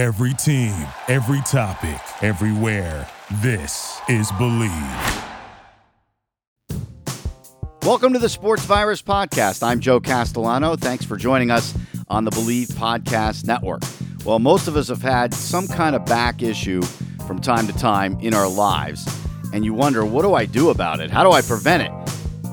Every team, every topic, everywhere. This is Bleav. Welcome to the Sports Virus Podcast. I'm Joe Castellano. Thanks for joining us on the Bleav Podcast Network. Well, most of us have had some kind of back issue from time to time in our lives, and you wonder, what do I do about it? How do I prevent it?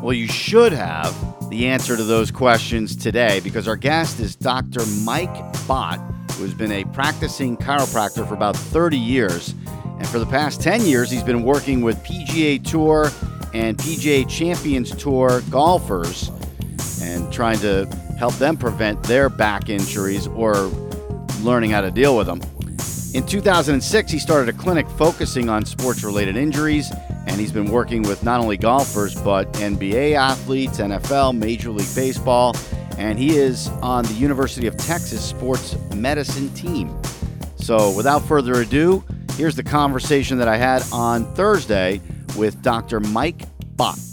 Well, you should have the answer to those questions today because our guest is Dr. Mike Bhatt who's been a practicing chiropractor for about 30 years. And for the past 10 years, he's been working with PGA Tour and PGA Champions Tour golfers and trying to help them prevent their back injuries or learning how to deal with them. In 2006, he started a clinic focusing on sports related injuries, and he's been working with not only golfers, but NBA athletes, NFL, Major League Baseball, and he is on the University of Texas sports medicine team. So, without further ado, here's the conversation that I had on Thursday with Dr. Mike Bhatt.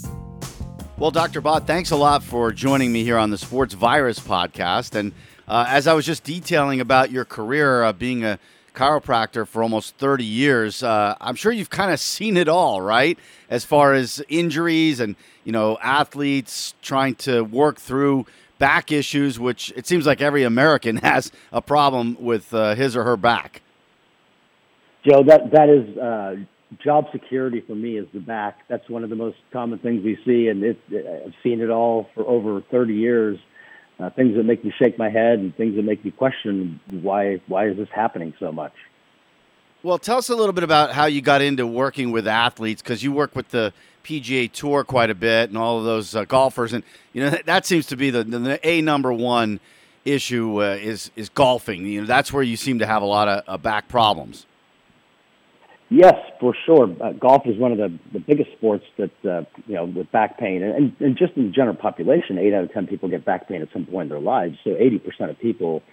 Well, Dr. Bhatt, thanks a lot for joining me here on the Sports Virus podcast. And uh, as I was just detailing about your career uh, being a chiropractor for almost 30 years, uh, I'm sure you've kind of seen it all, right? As far as injuries and, you know, athletes trying to work through back issues, which it seems like every American has a problem with uh, his or her back. Joe, that that is uh, job security for me is the back. That's one of the most common things we see, and it, I've seen it all for over 30 years. Uh, things that make me shake my head, and things that make me question why why is this happening so much. Well, tell us a little bit about how you got into working with athletes because you work with the PGA Tour quite a bit and all of those uh, golfers, and you know that, that seems to be the, the a number one issue uh, is is golfing. You know that's where you seem to have a lot of uh, back problems. Yes, for sure. Uh, golf is one of the, the biggest sports that uh, you know with back pain, and, and just in the general population, eight out of ten people get back pain at some point in their lives. So eighty percent of people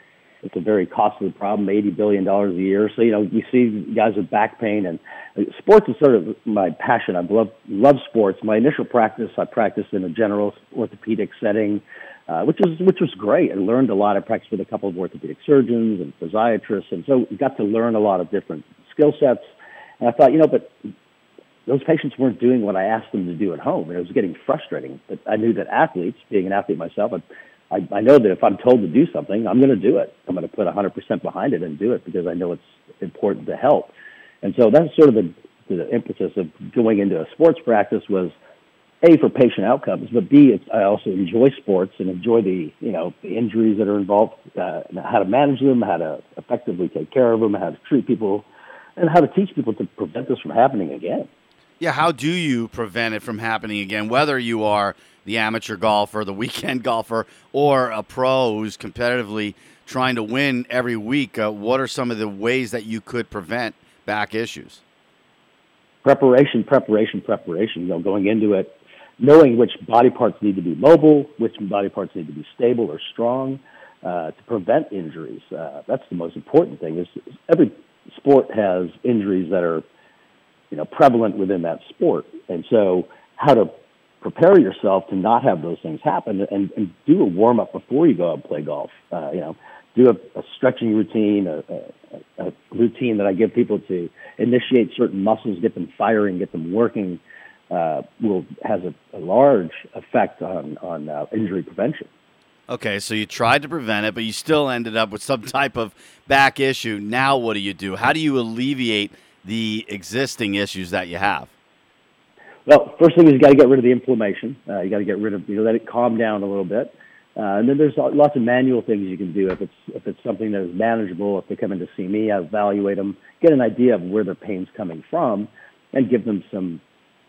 it's a very costly problem, eighty billion dollars a year. So you know, you see guys with back pain, and sports is sort of my passion. I love love sports. My initial practice, I practiced in a general orthopedic setting, uh, which was which was great. I learned a lot. I practiced with a couple of orthopedic surgeons and physiatrists, and so got to learn a lot of different skill sets. And I thought, you know, but those patients weren't doing what I asked them to do at home, and it was getting frustrating. But I knew that athletes, being an athlete myself, I I, I know that if I'm told to do something, I'm going to do it. I'm going to put 100% behind it and do it because I know it's important to help. And so that's sort of the, the emphasis of going into a sports practice was a for patient outcomes, but b I also enjoy sports and enjoy the you know the injuries that are involved, uh, how to manage them, how to effectively take care of them, how to treat people, and how to teach people to prevent this from happening again. Yeah, how do you prevent it from happening again? Whether you are the amateur golfer, the weekend golfer, or a pro who's competitively trying to win every week, uh, what are some of the ways that you could prevent back issues? Preparation, preparation, preparation. You know, going into it, knowing which body parts need to be mobile, which body parts need to be stable or strong uh, to prevent injuries. Uh, that's the most important thing. Is every sport has injuries that are, you know, prevalent within that sport, and so how to prepare yourself to not have those things happen and, and do a warm up before you go out and play golf. Uh, you know, do a, a stretching routine, a, a, a routine that I give people to initiate certain muscles, get them firing, get them working. Uh, will has a, large effect on on uh, injury prevention. Okay, so you tried to prevent it, but you still ended up with some type of back issue. Now, what do you do? How do you alleviate the existing issues that you have? Well, first thing is you got to get rid of the inflammation. Uh, you got to get rid of, you know, let it calm down a little bit. Uh, and then there's lots of manual things you can do if it's if it's something that is manageable. If they come in to see me, I evaluate them, get an idea of where their pain's coming from, and give them some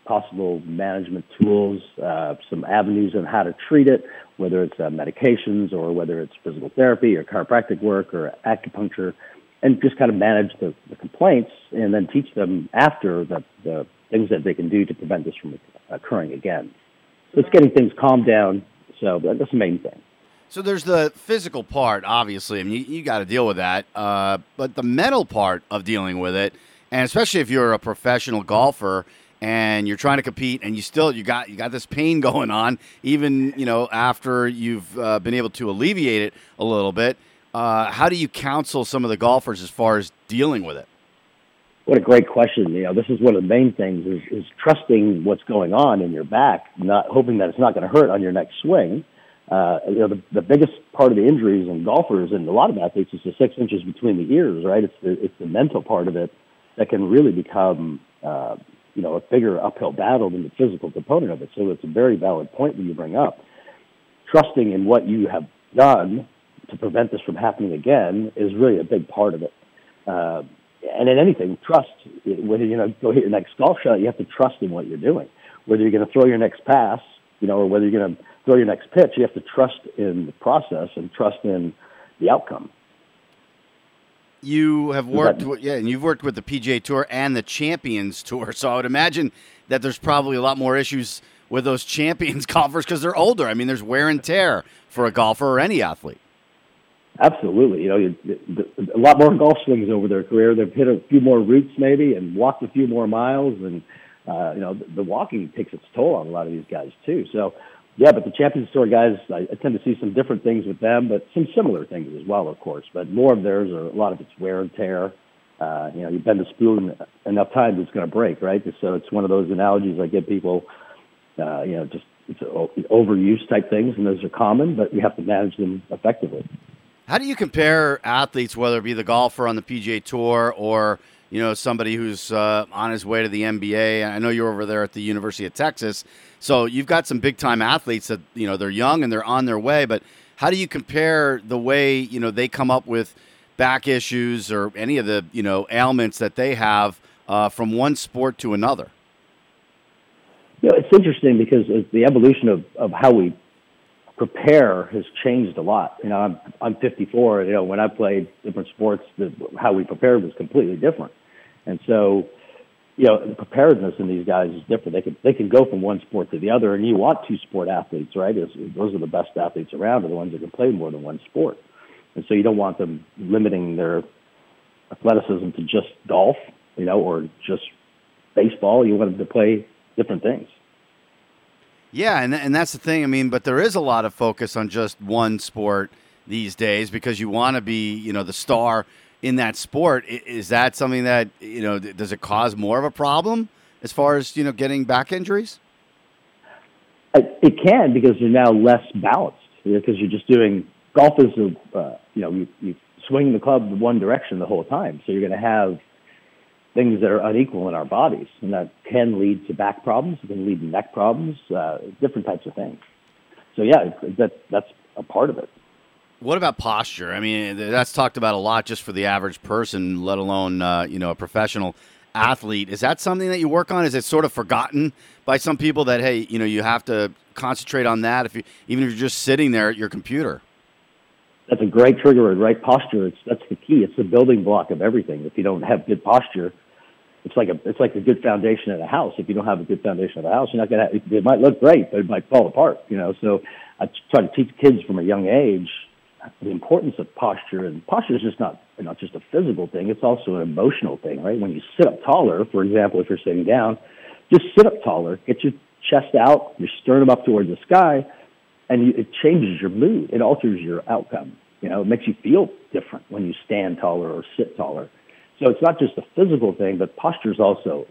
possible management tools, uh, some avenues on how to treat it, whether it's uh, medications or whether it's physical therapy or chiropractic work or acupuncture, and just kind of manage the, the complaints and then teach them after the, the things that they can do to prevent this from occurring again. So it's getting things calmed down. So that's the main thing. So there's the physical part, obviously. I mean, you, you got to deal with that. Uh, but the mental part of dealing with it, and especially if you're a professional golfer and you're trying to compete, and you still you got you got this pain going on, even you know after you've uh, been able to alleviate it a little bit. Uh, how do you counsel some of the golfers as far as dealing with it? What a great question. You know, this is one of the main things is, is trusting what's going on in your back, not hoping that it's not going to hurt on your next swing. Uh, you know, the, the biggest part of the injuries in golfers and a lot of athletes is the six inches between the ears, right? It's the, it's the mental part of it that can really become, uh, you know, a bigger uphill battle than the physical component of it. So it's a very valid point that you bring up. Trusting in what you have done to prevent this from happening again is really a big part of it. Uh, and in anything, trust. Whether you know go hit your next golf shot, you have to trust in what you're doing. Whether you're going to throw your next pass, you know, or whether you're going to throw your next pitch, you have to trust in the process and trust in the outcome. You have worked, with, yeah, and you've worked with the PGA Tour and the Champions Tour, so I would imagine that there's probably a lot more issues with those Champions golfers because they're older. I mean, there's wear and tear for a golfer or any athlete. Absolutely. You know, a lot more golf swings over their career. They've hit a few more routes maybe and walked a few more miles. And, uh, you know, the walking takes its toll on a lot of these guys too. So, yeah, but the Champions Tour guys, I, I tend to see some different things with them, but some similar things as well, of course. But more of theirs are a lot of it's wear and tear. Uh, you know, you bend the spoon enough times, it's going to break, right? So it's one of those analogies I give people, uh, you know, just it's overuse type things, and those are common, but you have to manage them effectively. How do you compare athletes, whether it be the golfer on the PGA Tour or you know somebody who's uh, on his way to the NBA? I know you're over there at the University of Texas, so you've got some big time athletes that you know they're young and they're on their way. But how do you compare the way you know they come up with back issues or any of the you know ailments that they have uh, from one sport to another? You know, it's interesting because the evolution of, of how we prepare has changed a lot. You know, I'm I'm 54. You know, when I played different sports, the, how we prepared was completely different. And so, you know, the preparedness in these guys is different. They can they can go from one sport to the other, and you want two sport athletes, right? It's, those are the best athletes around, are the ones that can play more than one sport. And so, you don't want them limiting their athleticism to just golf, you know, or just baseball. You want them to play different things. Yeah, and and that's the thing. I mean, but there is a lot of focus on just one sport these days because you want to be, you know, the star in that sport. Is that something that you know does it cause more of a problem as far as you know getting back injuries? It can because you're now less balanced because you're just doing golf is uh, you know you, you swing the club one direction the whole time, so you're going to have things that are unequal in our bodies, and that can lead to back problems. It can lead to neck problems, uh, different types of things. So yeah, that that's a part of it. What about posture? I mean, that's talked about a lot just for the average person, let alone uh, you know a professional athlete. Is that something that you work on? Is it sort of forgotten by some people that hey, you know, you have to concentrate on that if you even if you're just sitting there at your computer? That's a great trigger word, right? Posture. It's that's the key. It's the building block of everything. If you don't have good posture, it's like a it's like a good foundation in a house. If you don't have a good foundation of a house, you're not gonna. Have, it might look great, but it might fall apart. You know. So I try to teach kids from a young age the importance of posture, and posture is just not not just a physical thing. It's also an emotional thing, right? When you sit up taller, for example, if you're sitting down, just sit up taller, get your chest out, your sternum up towards the sky, and you, it changes your mood. It alters your outcome. You know, it makes you feel different when you stand taller or sit taller. So it's not just a physical thing, but posture is also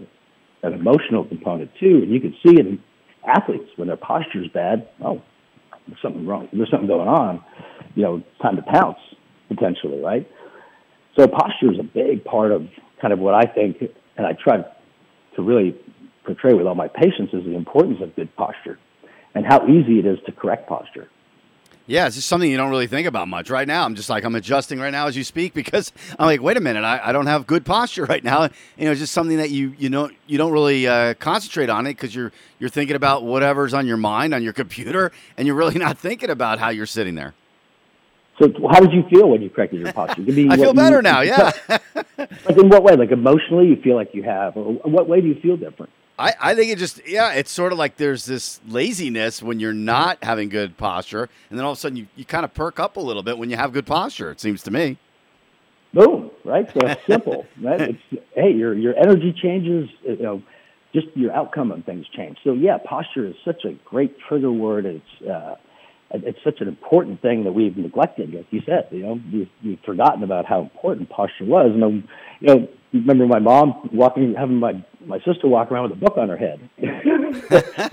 an emotional component too. And you can see in athletes when their posture is bad, oh, there's something wrong. There's something going on. You know, time to pounce potentially, right? So posture is a big part of kind of what I think, and I try to really portray with all my patients is the importance of good posture and how easy it is to correct posture. Yeah, it's just something you don't really think about much right now. I'm just like I'm adjusting right now as you speak because I'm like, wait a minute, I, I don't have good posture right now. You know, it's just something that you you know you don't really uh, concentrate on it because you're you're thinking about whatever's on your mind on your computer, and you're really not thinking about how you're sitting there. So, how did you feel when you corrected your posture? Be, I feel better you, now. Yeah. like in what way? Like emotionally, you feel like you have, or what way do you feel different? I, I think it just yeah it's sort of like there's this laziness when you're not having good posture and then all of a sudden you, you kind of perk up a little bit when you have good posture it seems to me. Boom right? So it's simple right? It's, hey your your energy changes you know just your outcome on things change. So yeah posture is such a great trigger word. It's uh, it's such an important thing that we've neglected, like you said. You know, we've, we've forgotten about how important posture was. And um, you know, remember my mom walking, having my my sister walk around with a book on her head.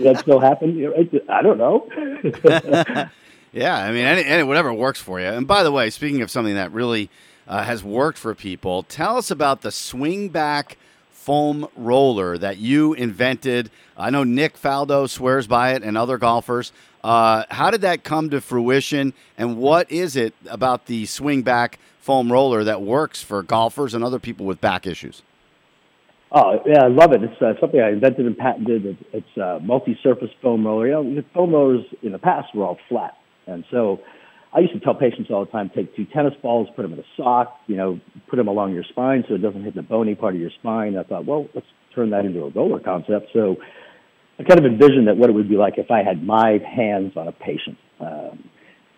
That still happen? I don't know. yeah, I mean, any, any, whatever works for you. And by the way, speaking of something that really uh, has worked for people, tell us about the swing back foam roller that you invented. I know Nick Faldo swears by it and other golfers. Uh, how did that come to fruition, and what is it about the swing back foam roller that works for golfers and other people with back issues? Oh yeah, I love it. It's uh, something I invented and patented. It's a multi-surface foam roller. You know, foam rollers in the past were all flat, and so I used to tell patients all the time: take two tennis balls, put them in a sock, you know, put them along your spine so it doesn't hit the bony part of your spine. I thought, well, let's turn that into a roller concept. So I kind of envisioned that what it would be like if I had my hands on a patient. Um,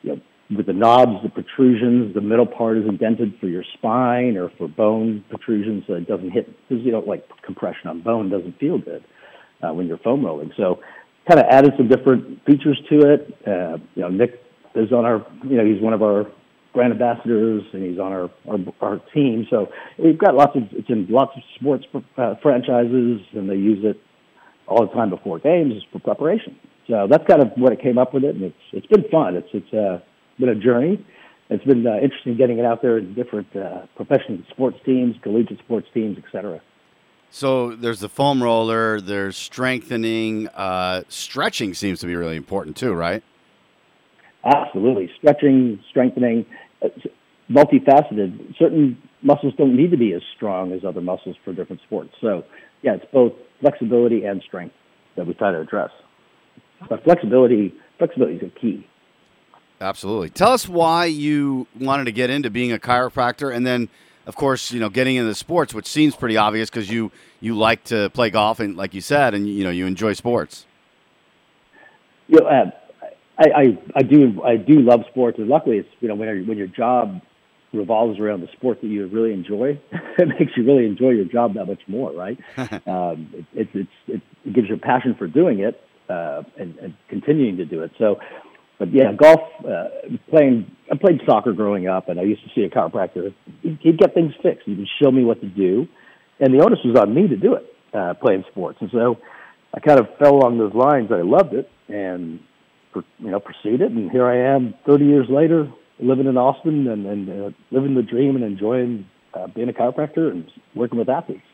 you know, with the knobs, the protrusions, the middle part is indented for your spine or for bone protrusions so it doesn't hit, because you know, like compression on bone doesn't feel good uh, when you're foam rolling. So kind of added some different features to it. Uh, you know, Nick is on our, you know, he's one of our brand ambassadors and he's on our, our, our team. So we've got lots of, it's in lots of sports uh, franchises and they use it all the time before games for preparation. So that's kind of what it came up with it, and it's it's been fun. It's it's uh, been a journey. It's been uh, interesting getting it out there in different uh, professional sports teams, collegiate sports teams, etc. So there's the foam roller. There's strengthening. Uh, stretching seems to be really important too, right? Absolutely, stretching, strengthening, multifaceted. Certain muscles don't need to be as strong as other muscles for different sports. So yeah, it's both flexibility and strength that we try to address. But flexibility, flexibility is a key. Absolutely. Tell us why you wanted to get into being a chiropractor, and then, of course, you know, getting into sports, which seems pretty obvious because you you like to play golf, and like you said, and you know, you enjoy sports. You know, uh, I, I I do I do love sports, and luckily, it's you know when when your job revolves around the sport that you really enjoy, it makes you really enjoy your job that much more, right? um, it, it, it, it gives you a passion for doing it uh, and, and continuing to do it. So, but yeah, golf. Uh, playing, I played soccer growing up, and I used to see a chiropractor. He'd get things fixed. He would show me what to do, and the onus was on me to do it. Uh, playing sports, and so I kind of fell along those lines. I loved it, and you know, pursued it, and here I am, 30 years later, living in Austin and, and uh, living the dream and enjoying uh, being a chiropractor and working with athletes.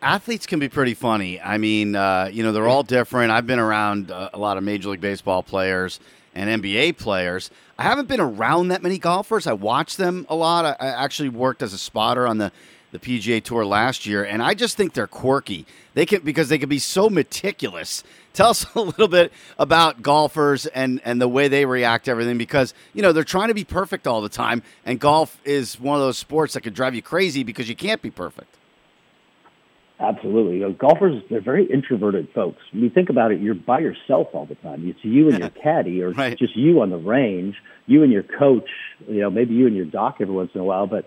Athletes can be pretty funny. I mean, uh, you know, they're all different. I've been around uh, a lot of Major League Baseball players and NBA players. I haven't been around that many golfers. I watch them a lot. I, I actually worked as a spotter on the the PGA Tour last year, and I just think they're quirky. They can because they can be so meticulous. Tell us a little bit about golfers and and the way they react to everything because you know they're trying to be perfect all the time, and golf is one of those sports that can drive you crazy because you can't be perfect. Absolutely, you know, golfers they're very introverted folks. When you think about it, you're by yourself all the time. It's you and your caddy, or right. just you on the range, you and your coach. You know, maybe you and your doc every once in a while, but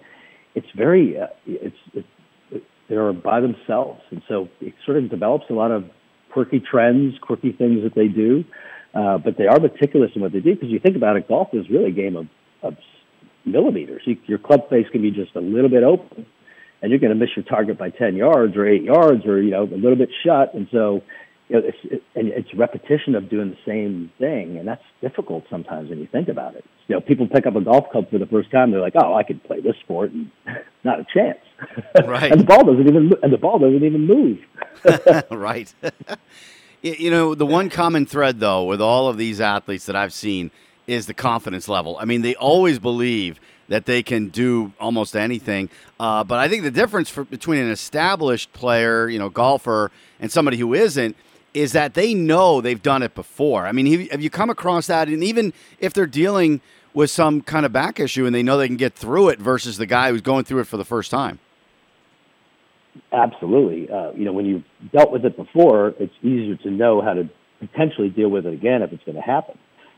it's very uh, it's, it's it, they're by themselves, and so it sort of develops a lot of quirky trends, quirky things that they do. Uh, but they are meticulous in what they do because you think about it, golf is really a game of, of millimeters. You, your club face can be just a little bit open, and you're going to miss your target by 10 yards or 8 yards or you know a little bit shut. And so you know, it's, it, and it's repetition of doing the same thing, and that's difficult sometimes when you think about it. You know, people pick up a golf club for the first time, they're like, "Oh, I could play this sport," and not a chance. Right. and the ball doesn't even and the ball doesn't even move. right. you know, the one common thread though with all of these athletes that I've seen is the confidence level. I mean, they always believe that they can do almost anything. Uh, but I think the difference for, between an established player, you know, golfer, and somebody who isn't is that they know they've done it before. I mean, have you come across that? And even if they're dealing with some kind of back issue and they know they can get through it versus the guy who's going through it for the first time. Absolutely. Uh, you know, when you've dealt with it before, it's easier to know how to potentially deal with it again if it's going to happen.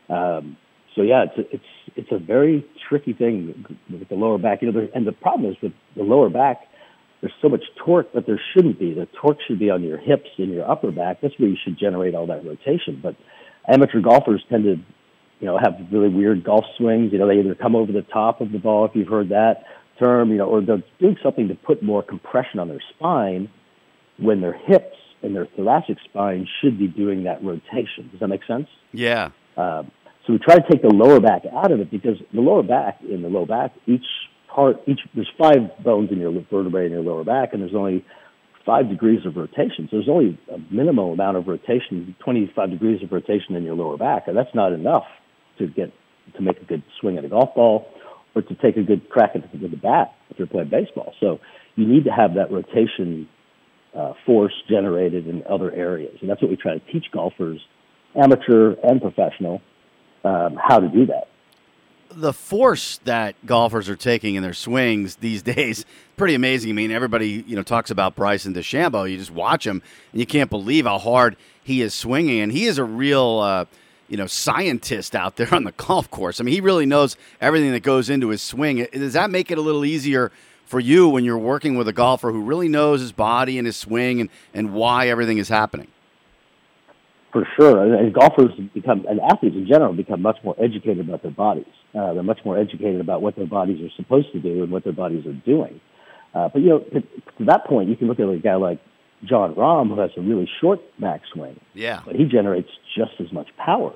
Um, so yeah, it's a, it's it's a very tricky thing with the lower back. You know, and the problem is with the lower back there's so much torque, but there shouldn't be. The torque should be on your hips and your upper back. That's where you should generate all that rotation. But amateur golfers tend to you know, have really weird golf swings. You know, they either come over the top of the ball, if you've heard that term, you know, or they're doing something to put more compression on their spine when their hips and their thoracic spine should be doing that rotation. Does that make sense? Yeah. Uh, so we try to take the lower back out of it because the lower back, in the low back, each part, each there's five bones in your vertebrae in your lower back, and there's only five degrees of rotation. So there's only a minimal amount of rotation, 25 degrees of rotation in your lower back, and that's not enough to get to make a good swing at a golf ball or to take a good crack at the, bat if you're playing baseball. So you need to have that rotation uh, force generated in other areas, and that's what we try to teach golfers, amateur and professional, um, how to do that the force that golfers are taking in their swings these days pretty amazing. I mean, everybody you know talks about Bryson DeChambeau. You just watch him, and you can't believe how hard he is swinging, and he is a real. Uh, you know, scientist out there on the golf course. I mean, he really knows everything that goes into his swing. Does that make it a little easier for you when you're working with a golfer who really knows his body and his swing and, and why everything is happening? For sure. And golfers become, and athletes in general, become much more educated about their bodies. Uh, they're much more educated about what their bodies are supposed to do and what their bodies are doing. Uh, but, you know, to, to that point, you can look at a guy like Jon Rahm, who has a really short backswing. Yeah. But he generates just as much power.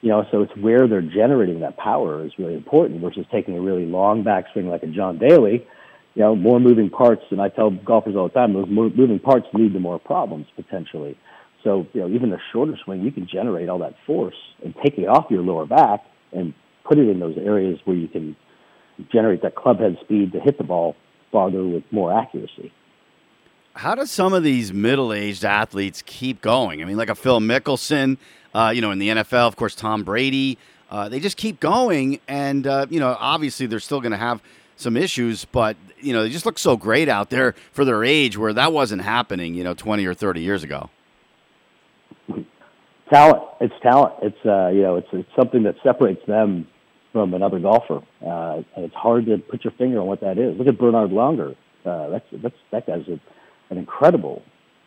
You know, so it's where they're generating that power is really important versus taking a really long backswing like a John Daly. You know, more moving parts, and I tell golfers all the time, those moving parts lead to more problems potentially. So, you know, even a shorter swing, you can generate all that force and take it off your lower back and put it in those areas where you can generate that club head speed to hit the ball farther with more accuracy. How do some of these middle-aged athletes keep going? I mean, like a Phil Mickelson, uh, you know, in the NFL, of course, Tom Brady. Uh, they just keep going, and uh, you know, obviously, they're still going to have some issues, but you know, they just look so great out there for their age, where that wasn't happening, you know, twenty or thirty years ago talent. It's talent. It's uh, you know, it's it's something that separates them from another golfer. Uh, and it's hard to put your finger on what that is. Look at Bernhard Langer. Uh, that's that's that guy's a, an incredible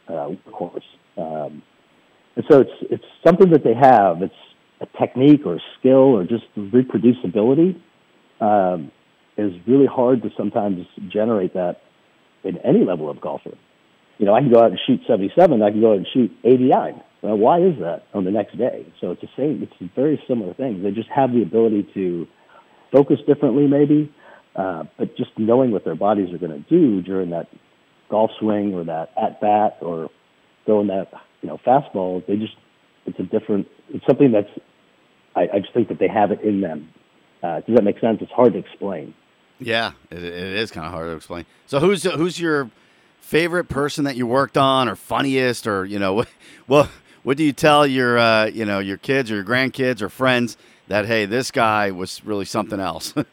uh, course. Um, and so it's it's something that they have. It's a technique or a skill or just reproducibility um, is really hard to sometimes generate that in any level of golfer. You know, I can go out and shoot 77. I can go out and shoot 89 well, why is that on the next day? So it's the same. It's a very similar things. They just have the ability to focus differently, maybe, uh, but just knowing what their bodies are going to do during that golf swing or that at bat or throwing that you know fastball, they just it's a different. It's something that's I, I just think that they have it in them. Uh, does that make sense? It's hard to explain. Yeah, it, it is kind of hard to explain. So who's who's your favorite person that you worked on, or funniest, or you know, well, what do you tell your uh, you know your kids or your grandkids or friends that hey this guy was really something else?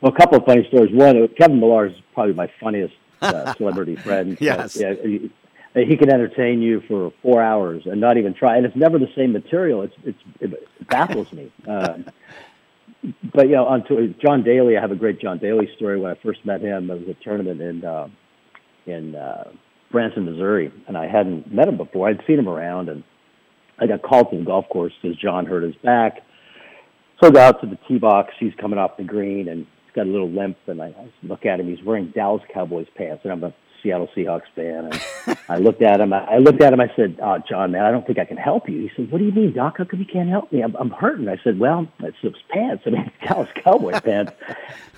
Well a couple of funny stories. One kevin millar is probably my funniest uh, celebrity friend. Yes. yeah, he can entertain you for four hours and not even try and it's never the same material. It's, it's it baffles me. Um, but you know on to john daly. I have a great john daly story. When i first met him it was a tournament in uh, in uh, Branson, Missouri, and I hadn't met him before. I'd seen him around, and I got called to the golf course because John hurt his back. So I go out to the tee box. He's coming off the green, and he's got a little limp. And I, I look at him. He's wearing Dallas Cowboys pants, and I'm a Seattle Seahawks fan. And I looked at him. I looked at him. I said, "Oh, John, man, I don't think I can help you." He said, "What do you mean, Doc? How come you can't help me? I'm, I'm hurting." I said, "Well, it's those pants. I mean, Dallas Cowboys pants.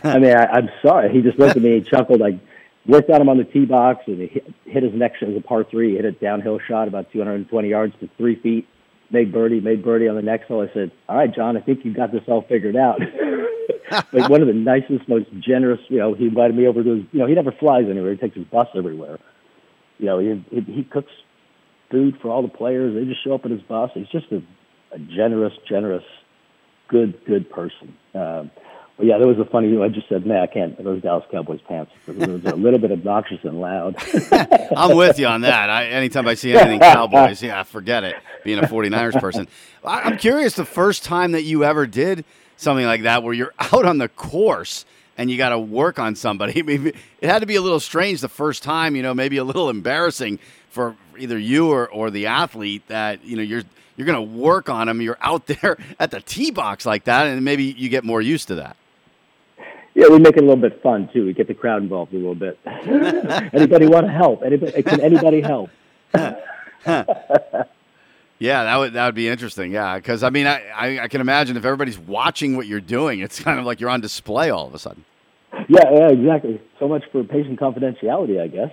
I mean, I, I'm sorry." He just looked at me and chuckled like worked on him on the tee box and he hit, hit his next as a par three. He hit a downhill shot about 220 yards to three feet. Made birdie, made birdie on the next hole. I said, "All right, John, I think you got this all figured out." like one of the nicest, most generous. You know, he invited me over to his. You know, he never flies anywhere. He takes his bus everywhere. You know, he he, he cooks food for all the players. They just show up in his bus. He's just a, a generous, generous, good, good person. Um, but yeah, that was a funny. I just said, "Man, I can't." Those Dallas Cowboys pants. It was a little bit obnoxious and loud. I'm with you on that. I, anytime I see anything Cowboys, yeah, forget it. Being a 49ers person, I, I'm curious. The first time that you ever did something like that, where you're out on the course and you got to work on somebody. It had to be a little strange the first time. You know, maybe a little embarrassing for either you or, or the athlete that you know you're you're going to work on them. You're out there at the tee box like that, and maybe you get more used to that. Yeah, we make it a little bit fun too. We get the crowd involved a little bit. anybody want to help? Anybody? Can anybody help? Yeah, that would that would be interesting. Yeah, because I mean, I, I, I can imagine if everybody's watching what you're doing, it's kind of like you're on display all of a sudden. Yeah, yeah, exactly. So much for patient confidentiality, I guess.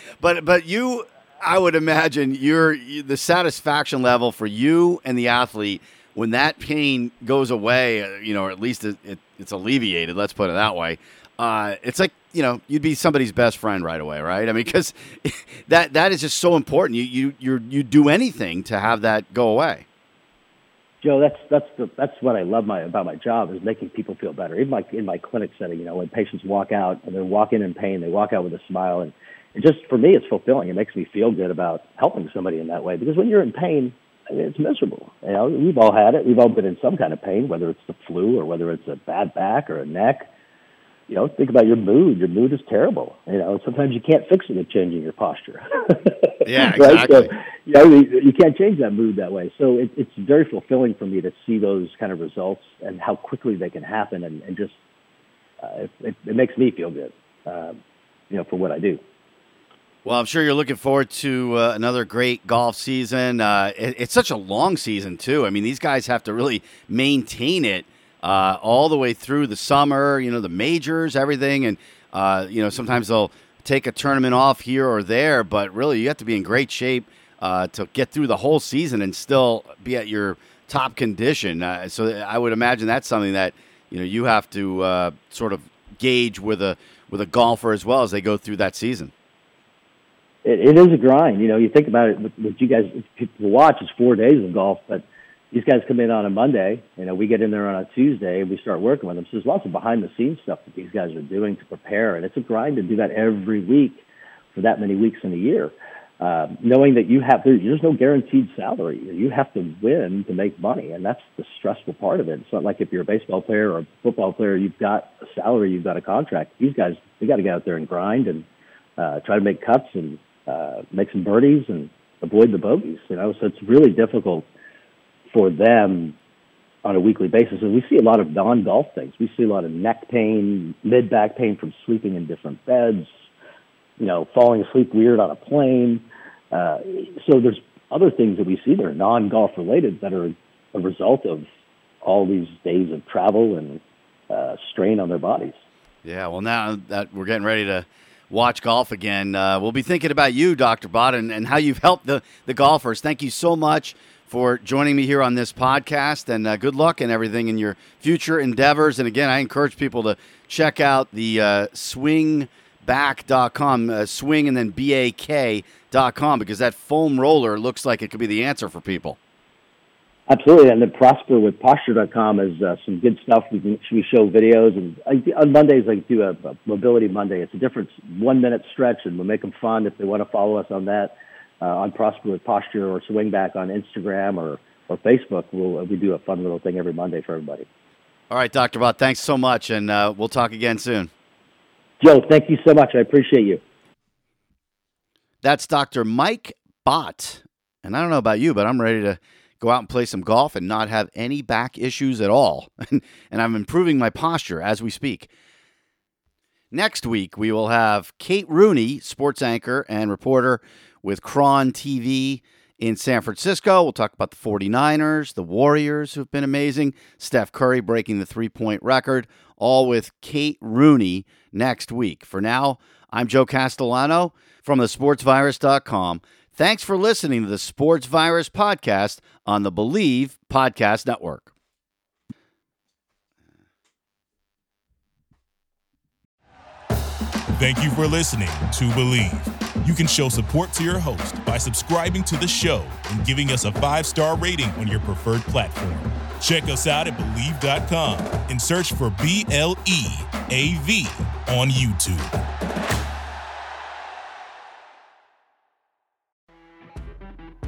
but but you, I would imagine you're you, the satisfaction level for you and the athlete when that pain goes away, uh, you know, or at least it, it, it's alleviated. Let's put it that way. Uh, it's like you know you'd be somebody's best friend right away, right? I mean, because that that is just so important. You you you you do anything to have that go away. Joe, that's that's the, that's what I love my about my job is making people feel better. Even like in my clinic setting, you know, when patients walk out and they walk in in pain, they walk out with a smile, and just for me, it's fulfilling. It makes me feel good about helping somebody in that way because when you're in pain, it's miserable. You know, we've all had it. We've all been in some kind of pain, whether it's the flu or whether it's a bad back or a neck you know, think about your mood. Your mood is terrible. You know, sometimes you can't fix it with changing your posture. yeah, exactly. So, you know, you, you can't change that mood that way. So it, it's very fulfilling for me to see those kind of results and how quickly they can happen, and, and just uh, it, it, makes me feel good. Uh, you know, for what I do. Well, I'm sure you're looking forward to uh, another great golf season. Uh, it, it's such a long season too. I mean, these guys have to really maintain it uh, all the way through the summer, you know, the majors, everything. And, uh, you know, sometimes they'll take a tournament off here or there, but really you have to be in great shape uh, to get through the whole season and still be at your top condition. Uh, so I would imagine that's something that, you know, you have to sort of gauge with a, with a golfer as well as they go through that season. It, it is a grind. You know, you think about it, what you guys people watch is four days of golf, but – these guys come in on a Monday. You know, we get in there on a Tuesday and we start working with them. So there's lots of behind the scenes stuff that these guys are doing to prepare, and it's a grind to do that every week for that many weeks in a year. Uh, knowing that you have there's no guaranteed salary, you have to win to make money, and that's the stressful part of it. It's not like if you're a baseball player or a football player, you've got a salary, you've got a contract. These guys, they got to get out there and grind and uh, try to make cuts and uh, make some birdies and avoid the bogeys. You know, so it's really difficult for them on a weekly basis. And we see a lot of non golf things. We see a lot of neck pain, mid back pain from sleeping in different beds, you know, falling asleep weird on a plane. Uh, so there's other things that we see that are non golf related that are a result of all these days of travel and uh, strain on their bodies. Yeah, well, now that we're getting ready to watch golf again, uh, we'll be thinking about you, Dr. Bhatt, and, and how you've helped the, the golfers. Thank you so much for joining me here on this podcast. And uh, good luck and everything in your future endeavors. And again, I encourage people to check out the uh, swingback.com, uh, swing and then B-A-K.com, because that foam roller looks like it could be the answer for people. Absolutely, and then prosper with posture.com is uh, some good stuff. We, can, we show videos, and I, on Mondays I do a, a mobility Monday. It's a different one minute stretch, and we'll make them fun if they want to follow us on that uh, on Prosper with Posture or Swing Back on Instagram or, or Facebook. We'll, we do a fun little thing every Monday for everybody. All right, Dr. Bhatt, thanks so much, and uh, we'll talk again soon. Joe, thank you so much. I appreciate you. That's Dr. Mike Bhatt. And I don't know about you, but I'm ready to go out and play some golf and not have any back issues at all. and I'm improving my posture as we speak. Next week, we will have Kate Rooney, sports anchor and reporter with KRON TV in San Francisco. We'll talk about the 49ers, the Warriors, who've been amazing, Steph Curry breaking the three point record, all with Kate Rooney next week. For now, I'm Joe Castellano from thesportsvirus.com. Thanks for listening to the Sports Virus Podcast on the Bleav Podcast Network. Thank you for listening to Bleav. You can show support to your host by subscribing to the show and giving us a five star rating on your preferred platform. Check us out at Bleav.com and search for B L E A V on YouTube.